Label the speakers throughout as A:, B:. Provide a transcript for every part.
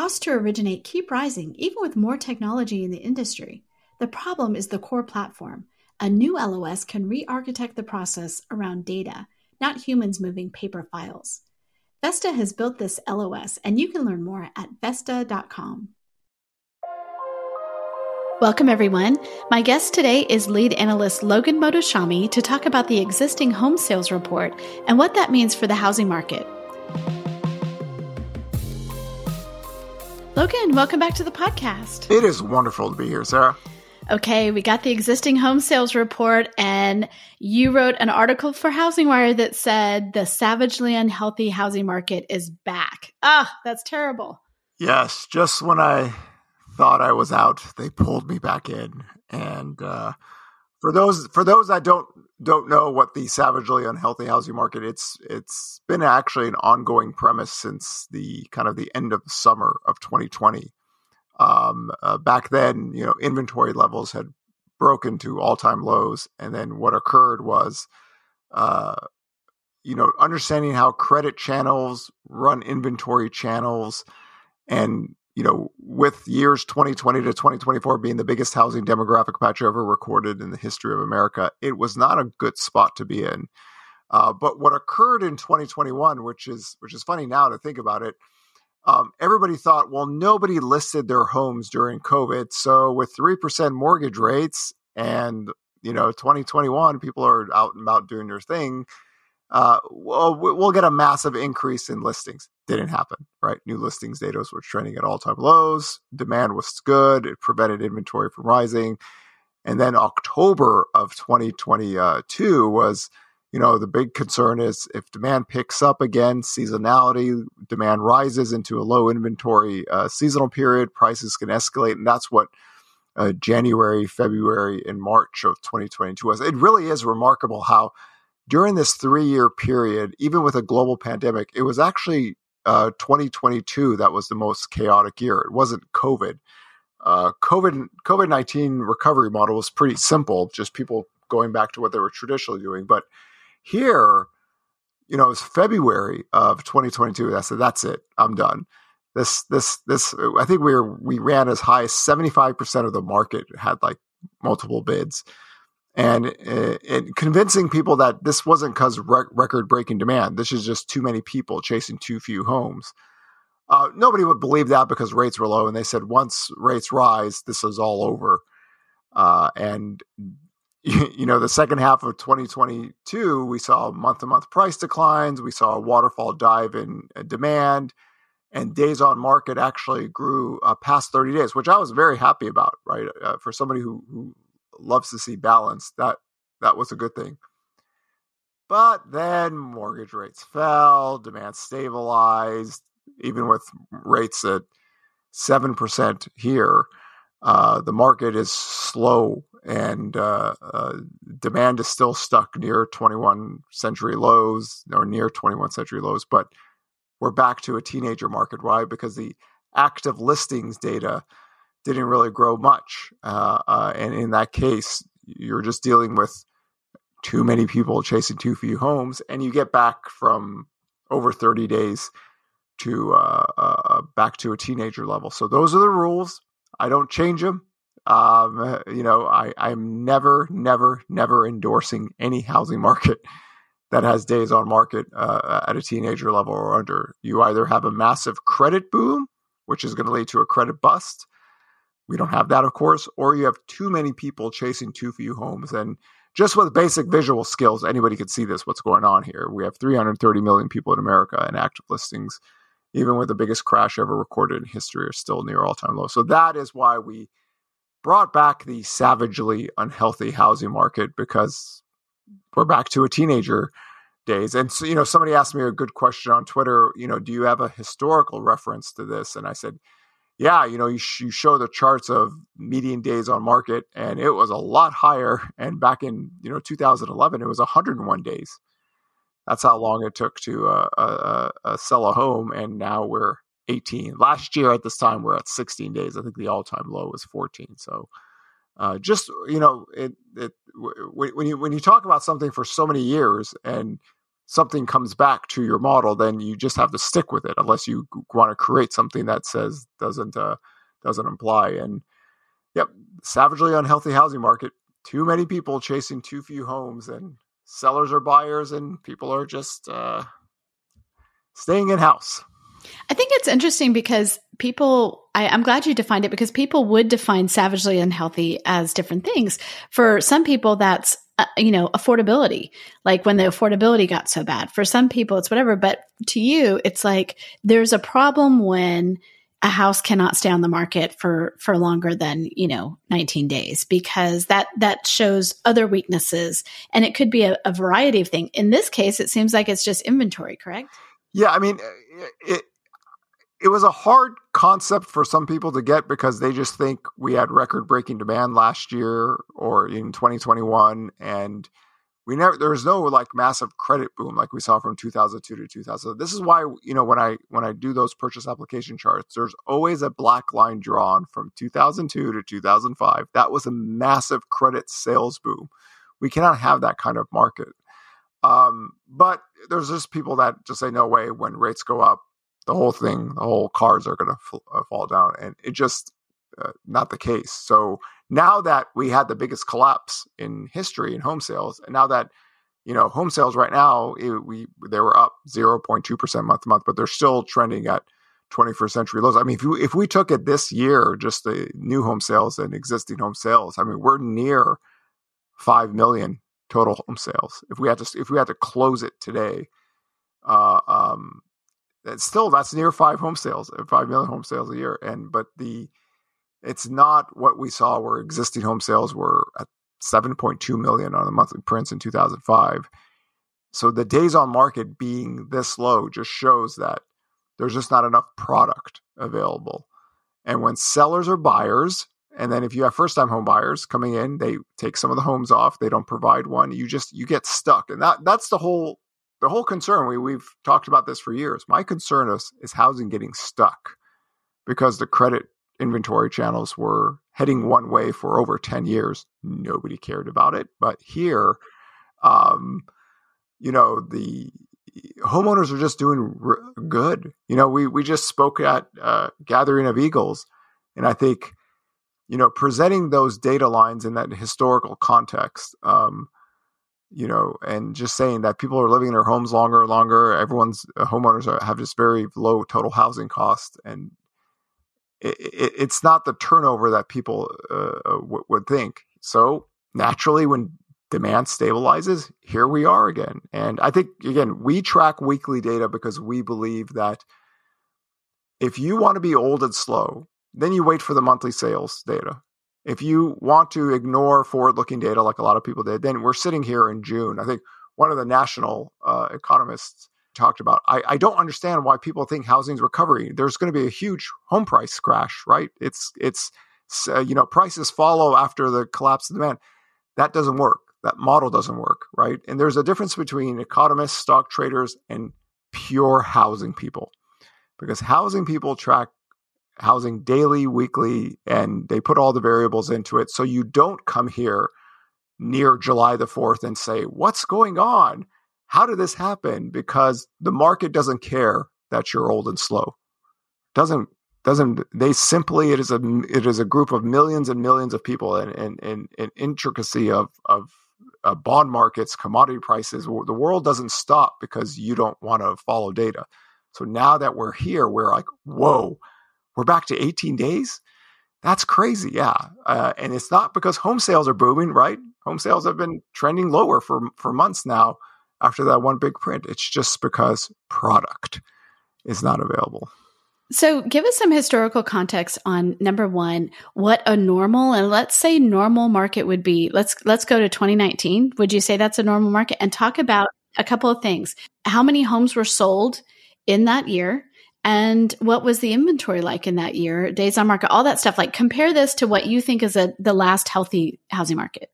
A: Costs to originate keep rising even with more technology in the industry. The problem is the core platform. A new LOS can re architect the process around data, not humans moving paper files. Vesta has built this LOS, and you can learn more at Vesta.com. Welcome, everyone. My guest today is lead analyst Logan Mohtashami to talk about the existing home sales report and what that means for the housing market. Logan, welcome back to the podcast.
B: It is wonderful to be here, Sarah.
A: Okay, we got the existing home sales report, and you wrote an article for HousingWire that said the savagely unhealthy housing market is back. Ah, that's terrible.
B: Yes, just when I thought I was out, they pulled me back in. And uh, for those for those that don't don't know what the savagely unhealthy housing market, it's it's been actually an ongoing premise since the kind of the end of summer of 2020. Um, uh, back then, you know, inventory levels had broken to all time lows, and then what occurred was, uh, you know, understanding how credit channels run inventory channels, and you know, with years 2020 to 2024 being the biggest housing demographic patch ever recorded in the history of America, it was not a good spot to be in. Uh, but what occurred in 2021, which is which is funny now to think about it, um, everybody thought, well, nobody listed their homes during COVID, so with three percent mortgage rates and you know 2021, people are out and about doing their thing uh, well, we'll get a massive increase in listings. Didn't happen, right? New listings data was trending at all time lows. Demand was good. It prevented inventory from rising. And then October of 2022 was, you know, the big concern is if demand picks up again, seasonality, demand rises into a low inventory uh, seasonal period, prices can escalate. And that's what uh, January, February, and March of 2022 was. It really is remarkable how during this three year period, even with a global pandemic, it was actually uh, 2022 that was the most chaotic year. It wasn't COVID. Uh, COVID COVID 19 recovery model was pretty simple, just people going back to what they were traditionally doing. But here, you know, it's February of 2022. I said, that's it. I'm done. This, this, this, I think we were, we ran as high as 75% of the market had like multiple bids and convincing people that this wasn't because rec- record breaking demand. This is just too many people chasing too few homes. Uh, nobody would believe that because rates were low, and they said once rates rise, this is all over. Uh, and you know, the second half of 2022, we saw month to month price declines. We saw a waterfall dive in uh, demand, and days on market actually grew uh, past 30 days, which I was very happy about. Right, uh, for somebody who, who loves to see balance. That that was a good thing. But then mortgage rates fell, demand stabilized, even with rates at seven percent here. Uh, the market is slow and uh, uh, demand is still stuck near 21 century lows or near 21 century lows. But we're back to a teenager market. Why? Because the active listings data didn't really grow much. Uh, uh, and in that case, you're just dealing with too many people chasing too few homes, and you get back from over 30 days to uh, uh, back to a teenager level. So those are the rules. I don't change them. Um, you know, I, I'm never, never, never endorsing any housing market that has days on market uh, at a teenager level or under. You either have a massive credit boom, which is going to lead to a credit bust, we don't have that, of course, or you have too many people chasing too few homes. And just with basic visual skills, anybody could see this, what's going on here. We have 330 million people in America and active listings, even with the biggest crash ever recorded in history, are still near all time low. So that is why we brought back the savagely unhealthy housing market because we're back to a teenager days. And so, you know, somebody asked me a good question on Twitter, you know, do you have a historical reference to this? And I said, yeah, you know, you, sh- you show the charts of median days on market, and it was a lot higher. And back in you know 2011, it was 101 days. That's how long it took to uh, uh, uh, sell a home, and now we're 18. Last year at this time, we're at 16 days. I think the all-time low was 14. So, uh, just you know, it, it when you when you talk about something for so many years and something comes back to your model, then you just have to stick with it, unless you want to create something that says doesn't uh, doesn't imply. And yep, savagely unhealthy housing market. Too many people chasing too few homes, and sellers are buyers, and people are just uh, staying in house.
A: I think it's interesting because people, I, am glad you defined it because people would define savagely unhealthy as different things. For some people, that's, uh, you know, affordability, like when the affordability got so bad. For some people, it's whatever. But to you, it's like there's a problem when a house cannot stay on the market for for longer than you know 19 days because that that shows other weaknesses and it could be a, a variety of things in this case it seems like it's just inventory correct
B: yeah i mean it, it was a hard concept for some people to get because they just think we had record breaking demand last year or in 2021 and we never there was no like massive credit boom like we saw from 2002 to 2000 this is why you know when i when i do those purchase application charts there's always a black line drawn from 2002 to 2005 that was a massive credit sales boom. We cannot have that kind of market. Um, but there's just people that just say no way when rates go up the whole thing, the whole cards are going to f- uh, fall down. And it just uh, not the case. So now that we had the biggest collapse in history in home sales, and now that you know home sales right now, it, we they were up 0.2 percent month to month, but they're still trending at 21st century lows. I mean, if you, if we took it this year, just the new home sales and existing home sales, I mean, we're near five million total home sales. If we had to if we had to close it today, uh, um, it's still that's near five home sales, uh, five million home sales a year. And but the it's not what we saw where existing home sales were at 7.2 million on the monthly prints in 2005. So the days on market being this low just shows that there's just not enough product available. And when sellers are buyers, and then if you have first time home buyers coming in, they take some of the homes off, they don't provide one, you just you get stuck. And that that's the whole the whole concern we we've talked about this for years. My concern is is housing getting stuck because the credit inventory channels were heading one way for over 10 years. Nobody cared about it. But here, um, you know, the homeowners are just doing r- good. You know, we, we just spoke at uh, Gathering of Eagles, and I think, you know, presenting those data lines in that historical context um, – you know, and just saying that people are living in their homes longer and longer. Everyone's uh, homeowners are, have this very low total housing cost, and it, it, it's not the turnover that people uh, uh, w- would think. So naturally, when demand stabilizes, here we are again. And I think again, we track weekly data because we believe that if you want to be old and slow, then you wait for the monthly sales data if you want to ignore forward looking data like a lot of people did, then we're sitting here in June. I think one of the national uh, economists talked about I, I, don't understand why people think housing's recovery. There's going to be a huge home price crash, right? It's it's uh, you know prices follow after the collapse of demand. That doesn't work. That model doesn't work, right? And there's a difference between economists, stock traders, and pure housing people, because housing people track housing daily, weekly, and they put all the variables into it. So you don't come here near July the 4th and say, What's going on? How did this happen? Because the market doesn't care that you're old and slow. Doesn't doesn't they simply it is a it is a group of millions and millions of people and and, and, intricacy of of uh, bond markets, commodity prices. The world doesn't stop because you don't want to follow data. So now that we're here, we're like, whoa, we're back to 18 days. That's crazy. Yeah. Uh, and it's not because home sales are booming, right? Home sales have been trending lower for, for months now after that one big print. It's just because product is not available.
A: So, give us some historical context on number one, what a normal and let's say normal market would be. Let's let's go to 2019. Would you say that's a normal market? And talk about a couple of things. How many homes were sold in that year? And what was the inventory like in that year? Days on market all that stuff. Like compare this to what you think is a, the last healthy housing market.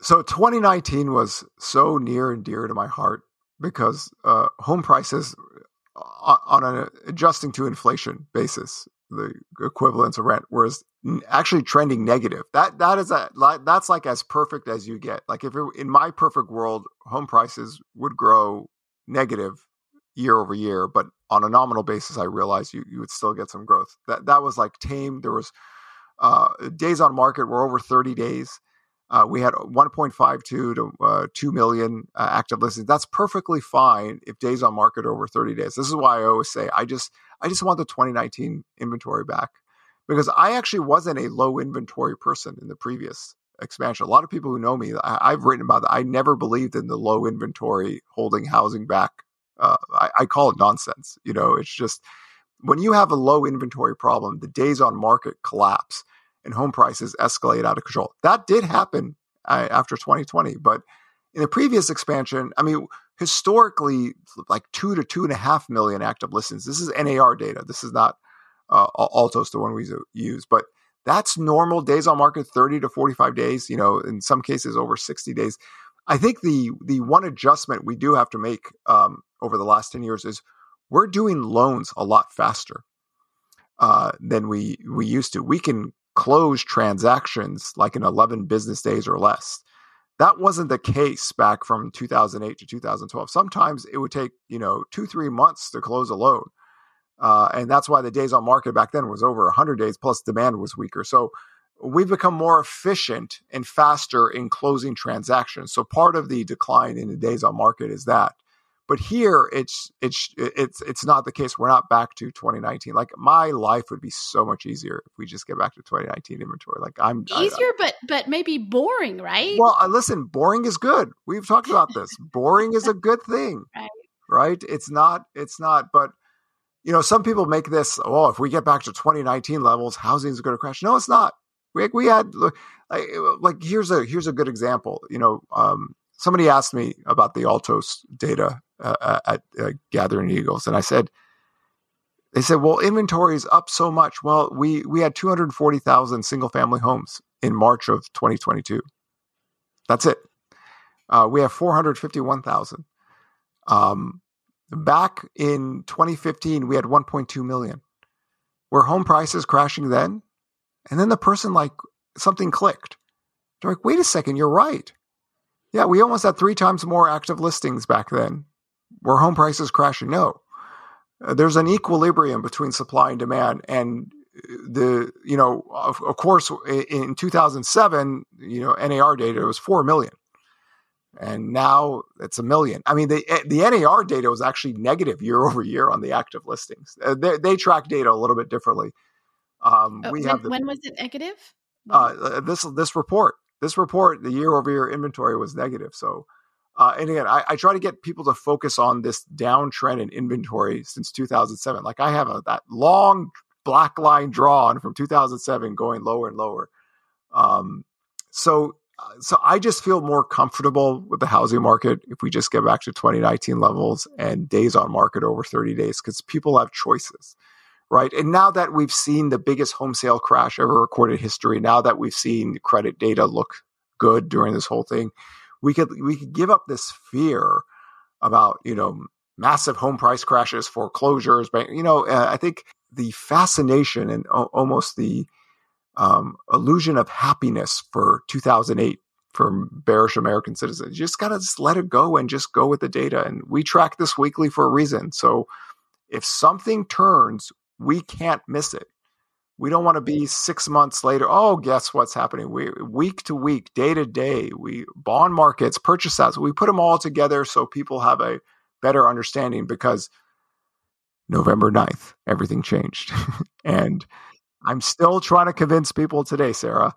B: So 2019 was so near and dear to my heart because uh, home prices uh, on an adjusting to inflation basis the equivalence of rent was actually trending negative. That that is a that's like as perfect as you get. Like if it, in my perfect world home prices would grow negative year over year, but on a nominal basis, I realized you, you would still get some growth. That that was like tame. There was uh, days on market were over 30 days. Uh, we had 1.52 to uh, 2 million uh, active listings. That's perfectly fine if days on market are over 30 days. This is why I always say I just I just want the 2019 inventory back because I actually wasn't a low inventory person in the previous expansion. A lot of people who know me, I, have written about that. I never believed in the low inventory holding housing back. Uh, I, I call it nonsense. You know, it's just when you have a low inventory problem, the days on market collapse and home prices escalate out of control. That did happen uh, after 2020, but in the previous expansion, I mean, historically, like two to two and a half million active listings. This is NAR data. This is not uh, Altos, the one we use, but that's normal days on market, 30 to 45 days, you know, in some cases over 60 days. I think the the one adjustment we do have to make um, over the last 10 years is we're doing loans a lot faster uh, than we we used to. We can close transactions like in 11 business days or less. That wasn't the case back from 2008 to 2012. Sometimes it would take, you know, two, three months to close a loan. Uh, and that's why the days on market back then was over 100 days, plus demand was weaker. So we've become more efficient and faster in closing transactions. So part of the decline in the days on market is that. But here it's it's it's it's not the case. We're not back to 2019. Like my life would be so much easier if we just get back to 2019 inventory. Like I'm
A: easier, I, but but maybe boring, right?
B: Well, uh, listen, boring is good. We've talked about this. boring is a good thing, right? Right? It's not. It's not. But you know, some people make this. Oh, if we get back to 2019 levels, housing is going to crash. No, it's not. We we had like, like here's a here's a good example. You know, um, somebody asked me about the Altos data uh, uh, at uh, Gathering Eagles, and I said, they said, well, inventory is up so much. Well, we we had 240,000 single family homes in March of 2022. That's it. Uh, we have 451,000. Um, back in 2015, we had 1.2 million. Were home prices crashing then? And then the person like something clicked. They're like, wait a second, you're right. Yeah, we almost had three times more active listings back then were home prices crashing? No. Uh, there's an equilibrium between supply and demand. And the, you know, of, of course, in 2007, you know, NAR data was 4 million. And now it's a million. I mean, the the NAR data was actually negative year over year on the active listings. Uh, they, they track data a little bit differently.
A: Um, oh, we when, have the, when was it negative?
B: Uh, uh, this this report, this report, the year over year inventory was negative. So uh, and again, I, I, try to get people to focus on this downtrend in inventory since 2007. Like I have a, that long black line drawn from 2007 going lower and lower. Um, so, uh, so I just feel more comfortable with the housing market if we just get back to 2019 levels and days on market over 30 days because people have choices, right? And now that we've seen the biggest home sale crash ever recorded history, now that we've seen credit data look good during this whole thing we could we could give up this fear about you know massive home price crashes, foreclosures. But you know, uh, I think the fascination and o- almost the um, illusion of happiness for 2008 for bearish American citizens. You just got to just let it go and just go with the data. And we track this weekly for a reason. So if something turns, we can't miss it. We don't want to be six months later. Oh, guess what's happening? We week to week, day to day, we bond markets, purchase stats. We put them all together so people have a better understanding because November 9th, everything changed. and I'm still trying to convince people today, Sarah,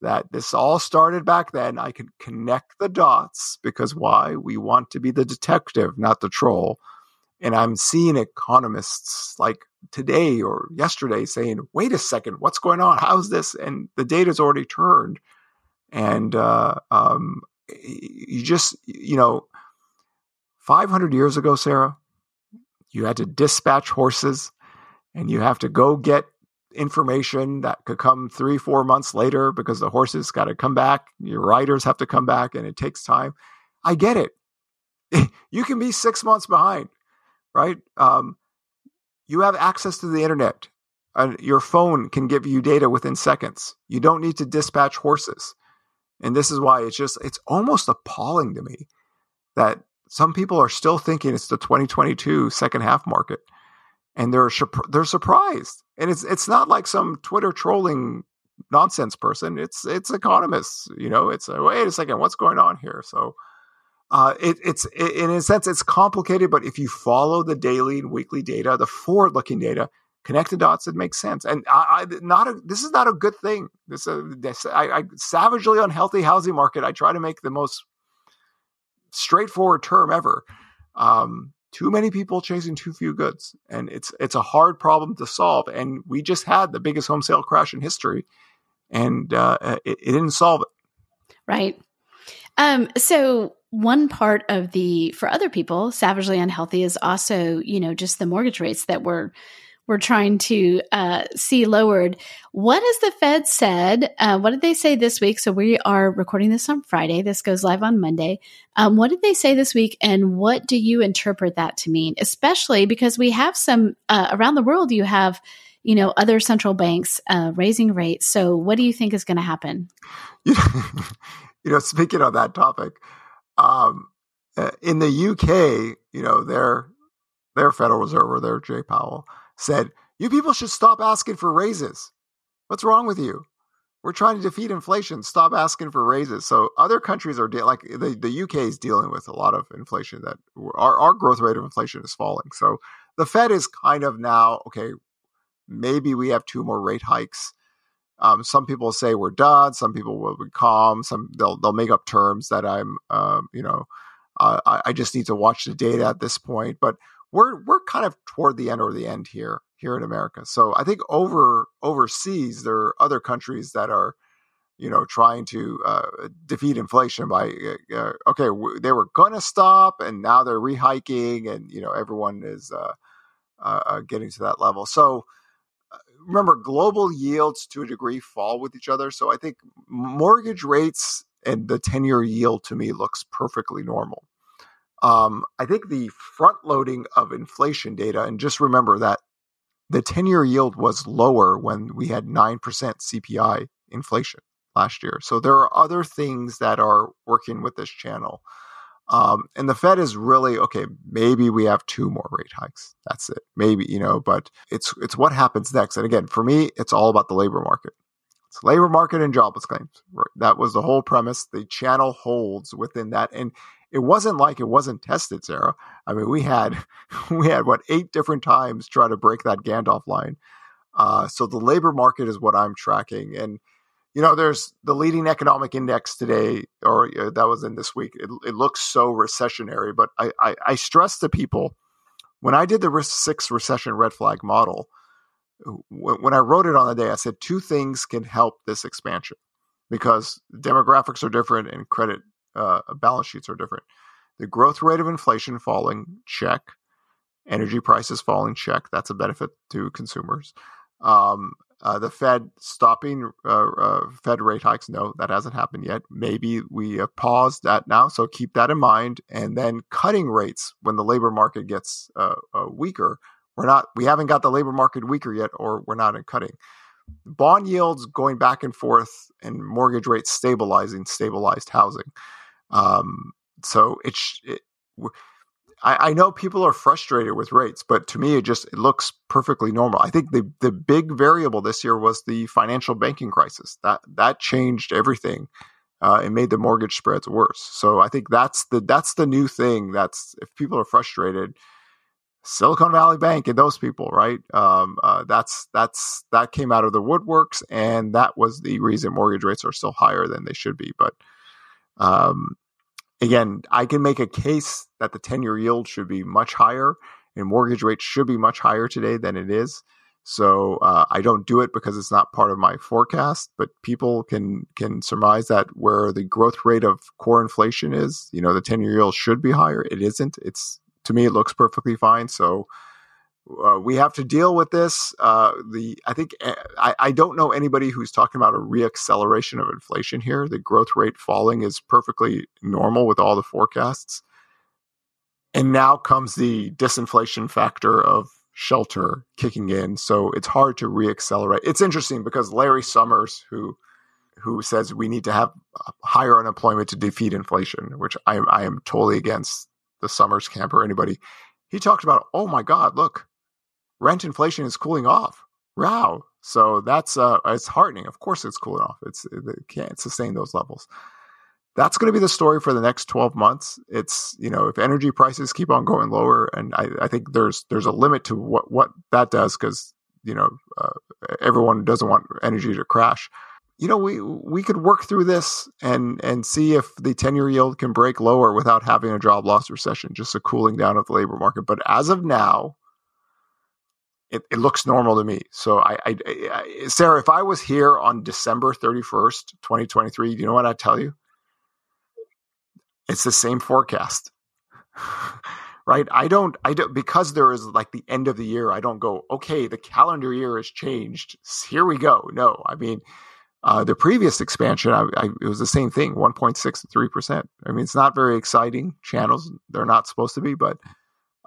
B: that this all started back then. I can connect the dots because why? We want to be the detective, not the troll. And I'm seeing economists like today or yesterday saying, wait a second, what's going on? How's this? And the data's already turned. And uh, um, you just, you know, 500 years ago, Sarah, you had to dispatch horses and you have to go get information that could come three, four months later because the horses got to come back. Your riders have to come back and it takes time. I get it. you can be six months behind, right? Um, you have access to the internet. and your phone can give you data within seconds. You don't need to dispatch horses. And this is why it's just, it's almost appalling to me that some people are still thinking it's the 2022 second half market, and they're they're surprised. And it's it's not like some Twitter trolling nonsense person. It's it's economists. You know, it's a, wait a second, what's going on here? So. Uh, it, it's it, in a sense it's complicated, but if you follow the daily and weekly data, the forward-looking data, connect the dots, it makes sense. And I, I not a, this is not a good thing. This, uh, this I, I savagely unhealthy housing market. I try to make the most straightforward term ever. Um, too many people chasing too few goods, and it's it's a hard problem to solve. And we just had the biggest home sale crash in history, and uh, it, it didn't solve it.
A: Right. Um, so one part of the for other people savagely unhealthy is also you know just the mortgage rates that we're we're trying to uh, see lowered. What has the Fed said? Uh, what did they say this week? So we are recording this on Friday. This goes live on Monday. Um, what did they say this week, and what do you interpret that to mean? Especially because we have some uh, around the world. You have, you know, other central banks uh, raising rates. So what do you think is going to happen?
B: you know, speaking on that topic, um, uh, in the UK, you know, their their Federal Reserve or their Jay Powell said, You people should stop asking for raises. What's wrong with you? We're trying to defeat inflation. Stop asking for raises. So other countries are de- like the, the UK is dealing with a lot of inflation that our, our growth rate of inflation is falling. So the Fed is kind of now, okay, maybe we have two more rate hikes. Um, some people say we're done. Some people will be calm. Some they'll they'll make up terms that I'm, um, you know, uh, I, I, just need to watch the data at this point. But we're we're kind of toward the end or the end here here in America. So I think over overseas there are other countries that are you know trying to uh, defeat inflation by uh, uh okay w- they were going to stop and now they're rehiking and you know everyone is uh, uh getting to that level. So remember global yields to a degree fall with each other. So I think mortgage rates and the 10 year yield to me looks perfectly normal. Um, I think the front loading of inflation data, and just remember that the 10 year yield was lower when we had 9% CPI inflation last year. So there are other things that are working with this channel. Um, and the Fed is really okay. Maybe we have two more rate hikes. That's it. Maybe you know, but it's it's what happens next. And again, for me, it's all about the labor market. It's labor market and jobless claims. That was the whole premise. The channel holds within that, and it wasn't like it wasn't tested, Sarah. I mean, we had we had what eight different times try to break that Gandalf line. Uh, so the labor market is what I'm tracking, and you know, there's the leading economic index today, or uh, that was in this week. It, it looks so recessionary, but I, I, I stress to people when I did the risk six recession red flag model. When I wrote it on the day, I said two things can help this expansion because demographics are different and credit uh, balance sheets are different. The growth rate of inflation falling, check. Energy prices falling, check. That's a benefit to consumers. Um, uh, the Fed stopping uh, uh, Fed rate hikes, no, that hasn't happened yet. Maybe we have paused that now, so keep that in mind. And then cutting rates when the labor market gets uh, uh, weaker. We're not, we haven't got the labor market weaker yet, or we're not in cutting bond yields going back and forth and mortgage rates stabilizing stabilized housing um, so it's it, I, I, know people are frustrated with rates, but to me, it just it looks perfectly normal. I think the the big variable this year was the financial banking crisis. That that changed everything. Uh, and made the mortgage spreads worse. So I think that's the that's the new thing. That's if people are frustrated, Silicon Valley Bank and those people, right? Um, uh, that's that's that came out of the woodworks, and that was the reason mortgage rates are still higher than they should be. But um, again, I can make a case that the 10 year yield should be much higher and mortgage rates should be much higher today than it is. So uh, I don't do it because it's not part of my forecast, but people can can surmise that where the growth rate of core inflation is, you know, the 10 year yield should be higher. It isn't. It's to me, it looks perfectly fine. So uh, we have to deal with this. Uh, the I think eh, I, I don't know anybody who's talking about a reacceleration of inflation here. The growth rate falling is perfectly normal with all the forecasts. And now comes the disinflation factor of shelter kicking in. So it's hard to reaccelerate. It's interesting because Larry Summers, who who says we need to have higher unemployment to defeat inflation, which I, I am totally against the Summers camp or anybody, he talked about, oh my God, look, rent inflation is cooling off. Wow. So that's uh, it's heartening. Of course, it's cooling off. It's it can't sustain those levels. That's going to be the story for the next 12 months. It's you know if energy prices keep on going lower, and I, I think there's there's a limit to what what that does because you know uh, everyone doesn't want energy to crash. You know we we could work through this and and see if the 10 year yield can break lower without having a job loss recession, just a cooling down of the labor market. But as of now, it, it looks normal to me. So I, I, I, Sarah, if I was here on December 31st, 2023, do you know what I'd tell you? It's the same forecast. right? I don't, I don't, because there is like the end of the year, I don't go, okay, the calendar year has changed. Here we go. No, I mean, uh, the previous expansion, I, I, it was the same thing, 1.6 to 3%. I mean, it's not very exciting channels. They're not supposed to be, but,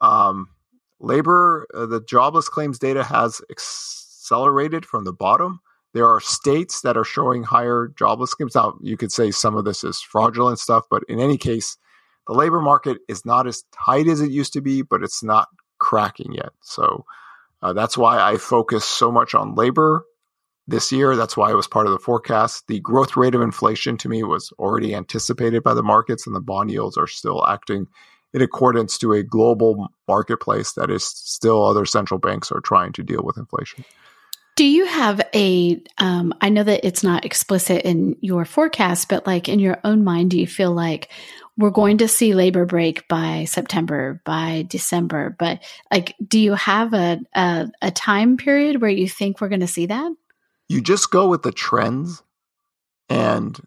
B: um, labor, uh, the jobless claims data has accelerated from the bottom. There are states that are showing higher jobless claims. Now, you could say some of this is fraudulent stuff, but in any case, the labor market is not as tight as it used to be, but it's not cracking yet. So uh, that's why I focus so much on labor this year. That's why it was part of the forecast. The growth rate of inflation to me was already anticipated by the markets, and the bond yields are still acting in accordance to a global marketplace that is still other central banks are trying to deal with inflation.
A: Do you have a? Um, I know that it's not explicit in your forecast, but like in your own mind, do you feel like we're going to see labor break by September, by December? But like, do you have a, a, a time period where you think we're going to see that?
B: You just go with the trends. And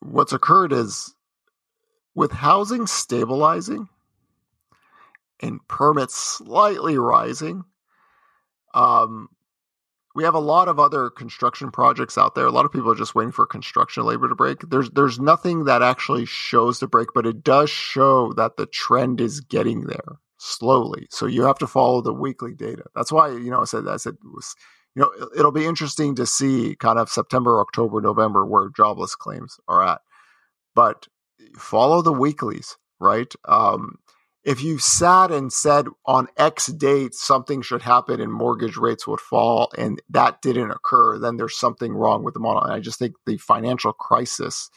B: what's occurred is with housing stabilizing and permits slightly rising, um, we have a lot of other construction projects out there. A lot of people are just waiting for construction labor to break. There's there's nothing that actually shows the break, but it does show that the trend is getting there slowly. So you have to follow the weekly data. That's why you know I said I said was you know it'll be interesting to see kind of September, October, November where jobless claims are at. But follow the weeklies, right? Um, if you sat and said on X date something should happen and mortgage rates would fall and that didn't occur, then there's something wrong with the model. And I just think the financial crisis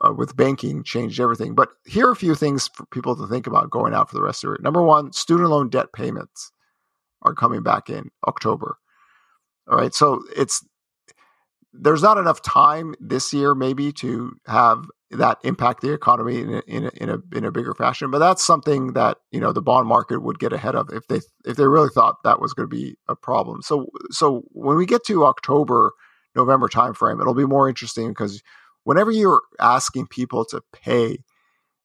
B: uh, with banking changed everything. But here are a few things for people to think about going out for the rest of it. Number one, student loan debt payments are coming back in October. All right. So it's there's not enough time this year maybe to have that impact the economy in a, in a, in a in a bigger fashion. But that's something that you know the bond market would get ahead of if they if they really thought that was going to be a problem. So so when we get to October November timeframe, it'll be more interesting because whenever you're asking people to pay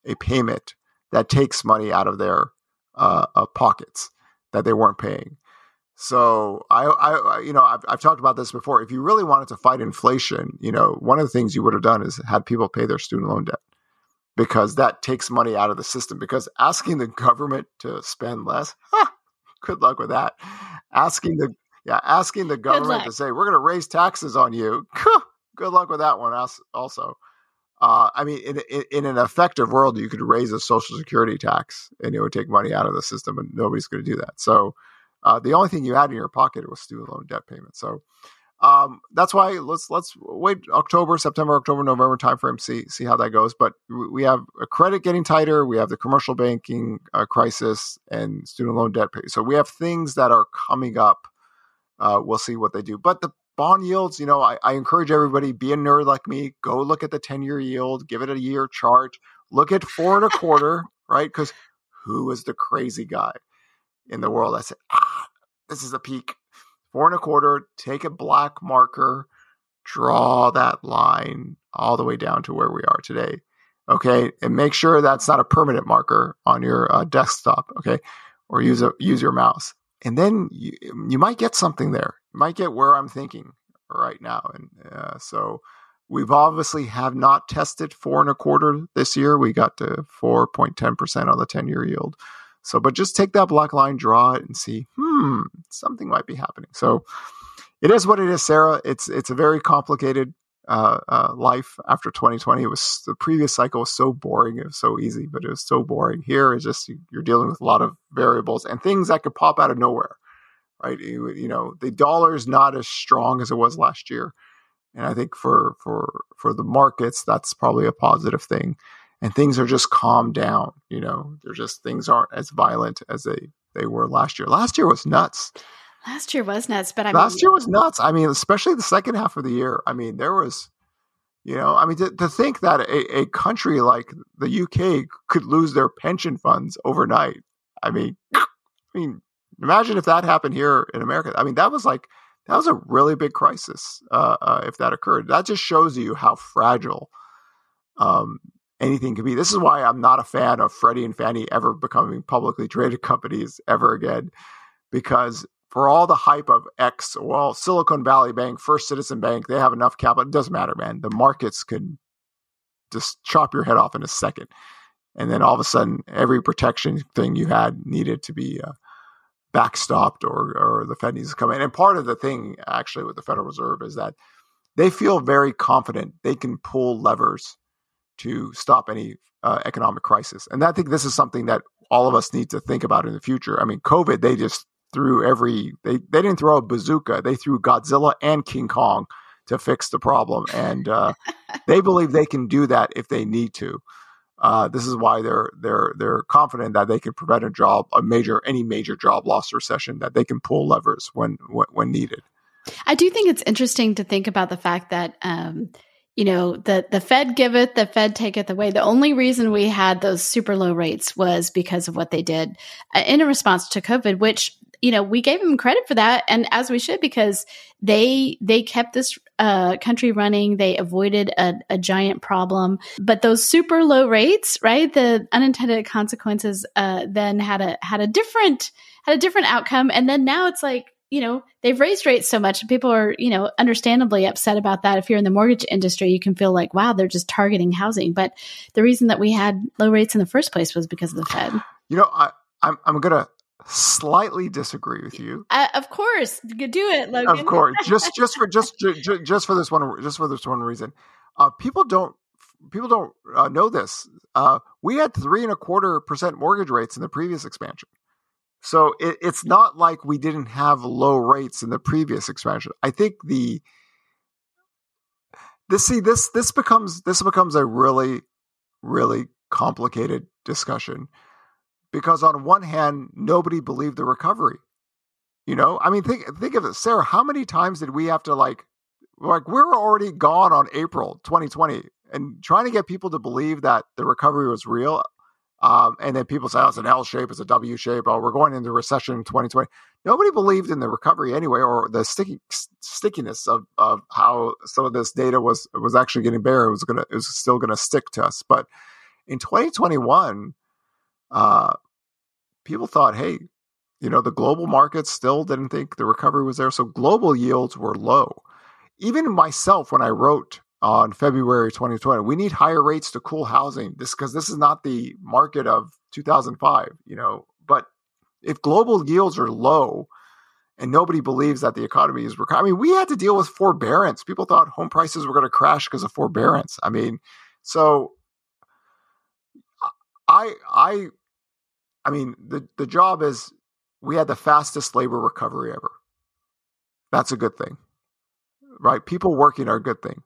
B: a payment that takes money out of their uh, uh, pockets that they weren't paying, so I, I, you know, I've, I've talked about this before. If you really wanted to fight inflation, you know, one of the things you would have done is had people pay their student loan debt because that takes money out of the system. Because asking the government to spend less, huh, good luck with that. Asking the yeah, asking the government to say we're going to raise taxes on you, good luck with that one. Also, uh, I mean, in, in, in an effective world, you could raise a social security tax and it would take money out of the system, and nobody's going to do that. So uh, the only thing you had in your pocket was student loan debt payment. So um, that's why let's let's wait October, September, October, November timeframe. See see how that goes. But we have a credit getting tighter. We have the commercial banking uh, crisis and student loan debt. Pay. So we have things that are coming up. Uh, we'll see what they do. But the bond yields, you know, I, I encourage everybody be a nerd like me. Go look at the ten year yield. Give it a year chart. Look at four and a quarter, right? Because who is the crazy guy? in the world. that said, ah, this is a peak. Four and a quarter, take a black marker, draw that line all the way down to where we are today. Okay. And make sure that's not a permanent marker on your uh, desktop. Okay. Or use a, use your mouse. And then you, you might get something there. You might get where I'm thinking right now. And uh, so we've obviously have not tested four and a quarter this year. We got to 4.10% on the 10 year yield. So, but just take that black line, draw it, and see, hmm, something might be happening. So, it is what it is, Sarah. It's it's a very complicated uh, uh, life after 2020. It was the previous cycle was so boring. It was so easy, but it was so boring. Here is just you're dealing with a lot of variables and things that could pop out of nowhere, right? You, you know, the dollar is not as strong as it was last year, and I think for for for the markets, that's probably a positive thing. And things are just calmed down. You know, they're just things aren't as violent as they they were last year. Last year was nuts.
A: Last year was nuts, but I
B: last mean, year was nuts. I mean, especially the second half of the year. I mean, there was, you know, I mean, to, to think that a, a, country like the UK could lose their pension funds overnight. I mean, I mean, imagine if that happened here in America. I mean, that was like that was a really big crisis uh, uh, if that occurred. That just shows you how fragile um, anything can be. This is why I'm not a fan of Freddie and Fannie ever becoming publicly traded companies ever again, because for all the hype of X, well, Silicon Valley Bank, First Citizen Bank, they have enough capital. It doesn't matter, man. The markets can just chop your head off in a second. And then all of a sudden, every protection thing you had needed to be uh, backstopped or, or the Fed needs to come in. And part of the thing, actually, with the Federal Reserve is that they feel very confident they can pull levers to stop any uh, economic crisis. And I think this is something that all of us need to think about in the future. I mean, COVID, they just threw every they they didn't throw a bazooka. They threw Godzilla and King Kong to fix the problem, and uh, they believe they can do that if they need to. Uh, this is why they're they're they're confident that they can prevent a job a major any major job loss recession that they can pull levers when when, when needed.
A: I do think it's interesting to think about the fact that um, you know, the, the Fed giveth, the Fed taketh away. The only reason we had those super low rates was because of what they did uh, in a response to COVID, which, you know, we gave them credit for that. And as we should, because they, they kept this uh, country running. They avoided a, a, giant problem, but those super low rates, right? The unintended consequences, uh, then had a, had a different, had a different outcome. And then now it's like, you know, they've raised rates so much. And people are, you know, understandably upset about that. If you're in the mortgage industry, you can feel like, wow, they're just targeting housing. But the reason that we had low rates in the first place was because of the Fed.
B: You know, I, I'm, I'm going to slightly disagree with you.
A: Uh, of course, you do it, Logan.
B: Of course, just just for just just, just for this one just for this one reason, uh, people don't people don't uh, know this. Uh, we had three and a quarter percent mortgage rates in the previous expansion. So it, it's not like we didn't have low rates in the previous expansion. I think the this see this this becomes this becomes a really really complicated discussion because on one hand nobody believed the recovery. You know, I mean think think of it, Sarah. How many times did we have to like like we're already gone on April 2020 and trying to get people to believe that the recovery was real um, and then people say, oh, it's an L shape, it's a W shape. Oh, we're going into recession in 2020. Nobody believed in the recovery anyway, or the sticky, stickiness of, of how some of this data was was actually getting better. It was gonna, it was still gonna stick to us. But in 2021, uh, people thought, hey, you know, the global markets still didn't think the recovery was there, so global yields were low. Even myself, when I wrote on February 2020. We need higher rates to cool housing. This because this is not the market of 2005, you know. But if global yields are low and nobody believes that the economy is recovering, I mean, we had to deal with forbearance. People thought home prices were going to crash because of forbearance. I mean, so I I I mean, the the job is we had the fastest labor recovery ever. That's a good thing. Right? People working are a good thing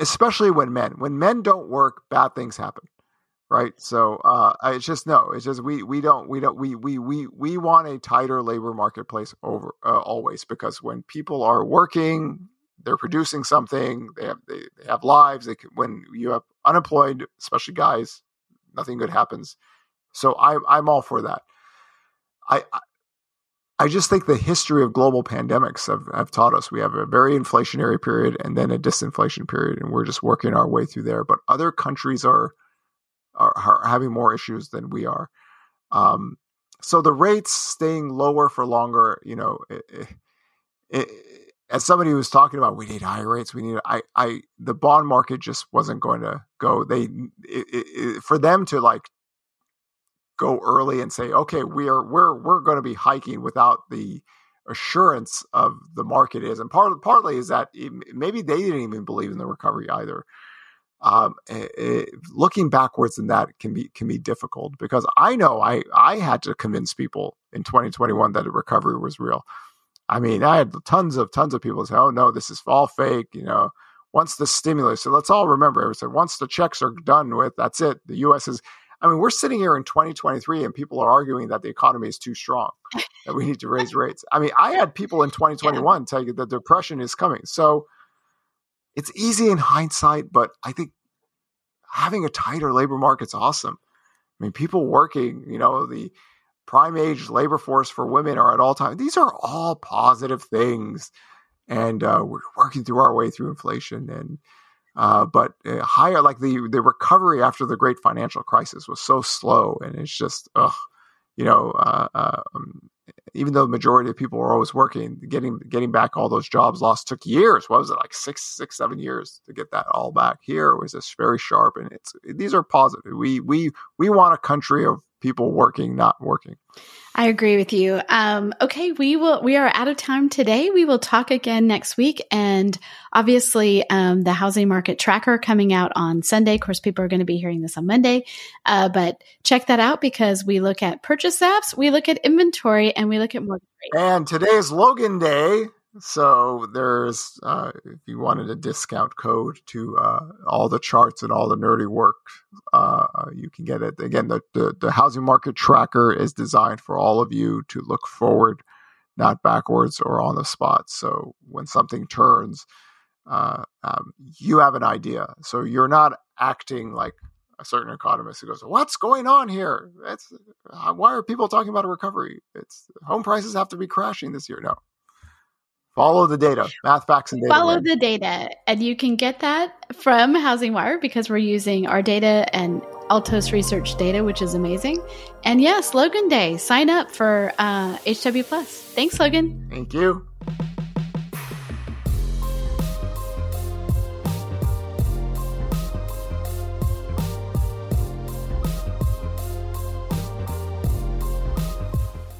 B: especially when men when men don't work bad things happen right? So uh it's just no it's just we we don't we don't we we we we want a tighter labor marketplace over uh, always because when people are working they're producing something they have they, they have lives they can, when you have unemployed especially guys nothing good happens. So i i'm all for that. I, I just think the history of global pandemics have, have taught us we have a very inflationary period and then a disinflation period, and we're just working our way through there. But other countries are are, are having more issues than we are. Um, so the rates staying lower for longer, you know, it, it, it, as somebody who was talking about, we need higher rates. We need, I, I, the bond market just wasn't going to go. They, for them to like go early and say, okay, we are we're we're going to be hiking without the assurance of the market is, and part partly is that maybe they didn't even believe in the recovery either. Um, it, it, looking backwards in that can be can be difficult because I know I I had to convince people in 2021 that a recovery was real. I mean, I had tons of tons of people say, "Oh no, this is all fake," you know once the stimulus, so let's all remember, so once the checks are done with, that's it. The U.S. is, I mean, we're sitting here in 2023 and people are arguing that the economy is too strong, that we need to raise rates. I mean, I had people in 2021 yeah. tell you that depression is coming. So it's easy in hindsight, but I think having a tighter labor market's awesome. I mean, people working, you know, the prime age labor force for women are at all time. These are all positive things and uh, we're working through our way through inflation and uh, but uh, higher like the the recovery after the great financial crisis was so slow and it's just ugh, you know uh, uh, um, even though the majority of people were always working getting getting back all those jobs lost took years. What was it like six six seven years to get that all back? Here was just very sharp and it's these are positive. We we we want a country of people working, not working.
A: I agree with you. Um, okay, we will. We are out of time today. We will talk again next week, and obviously, um, the housing market tracker coming out on Sunday. Of course, people are going to be hearing this on Monday, uh, but check that out because we look at purchase apps, we look at inventory, and we look at mortgage
B: rates. And today is Logan Day. So there's, uh, if you wanted a discount code to uh, all the charts and all the nerdy work, uh, uh, you can get it. Again, the, the, the housing market tracker is designed for all of you to look forward, not backwards or on the spot. So when something turns, uh, um, you have an idea. So you're not acting like a certain economist who goes, "What's going on here? It's, uh, why are people talking about a recovery? It's home prices have to be crashing this year." No, Follow the data, math, facts, and data.
A: Follow the data. And you can get that from HousingWire because we're using our data and Altos research data, which is amazing. And yes, Logan Day, sign up for uh, HW Plus. Thanks, Logan.
B: Thank you.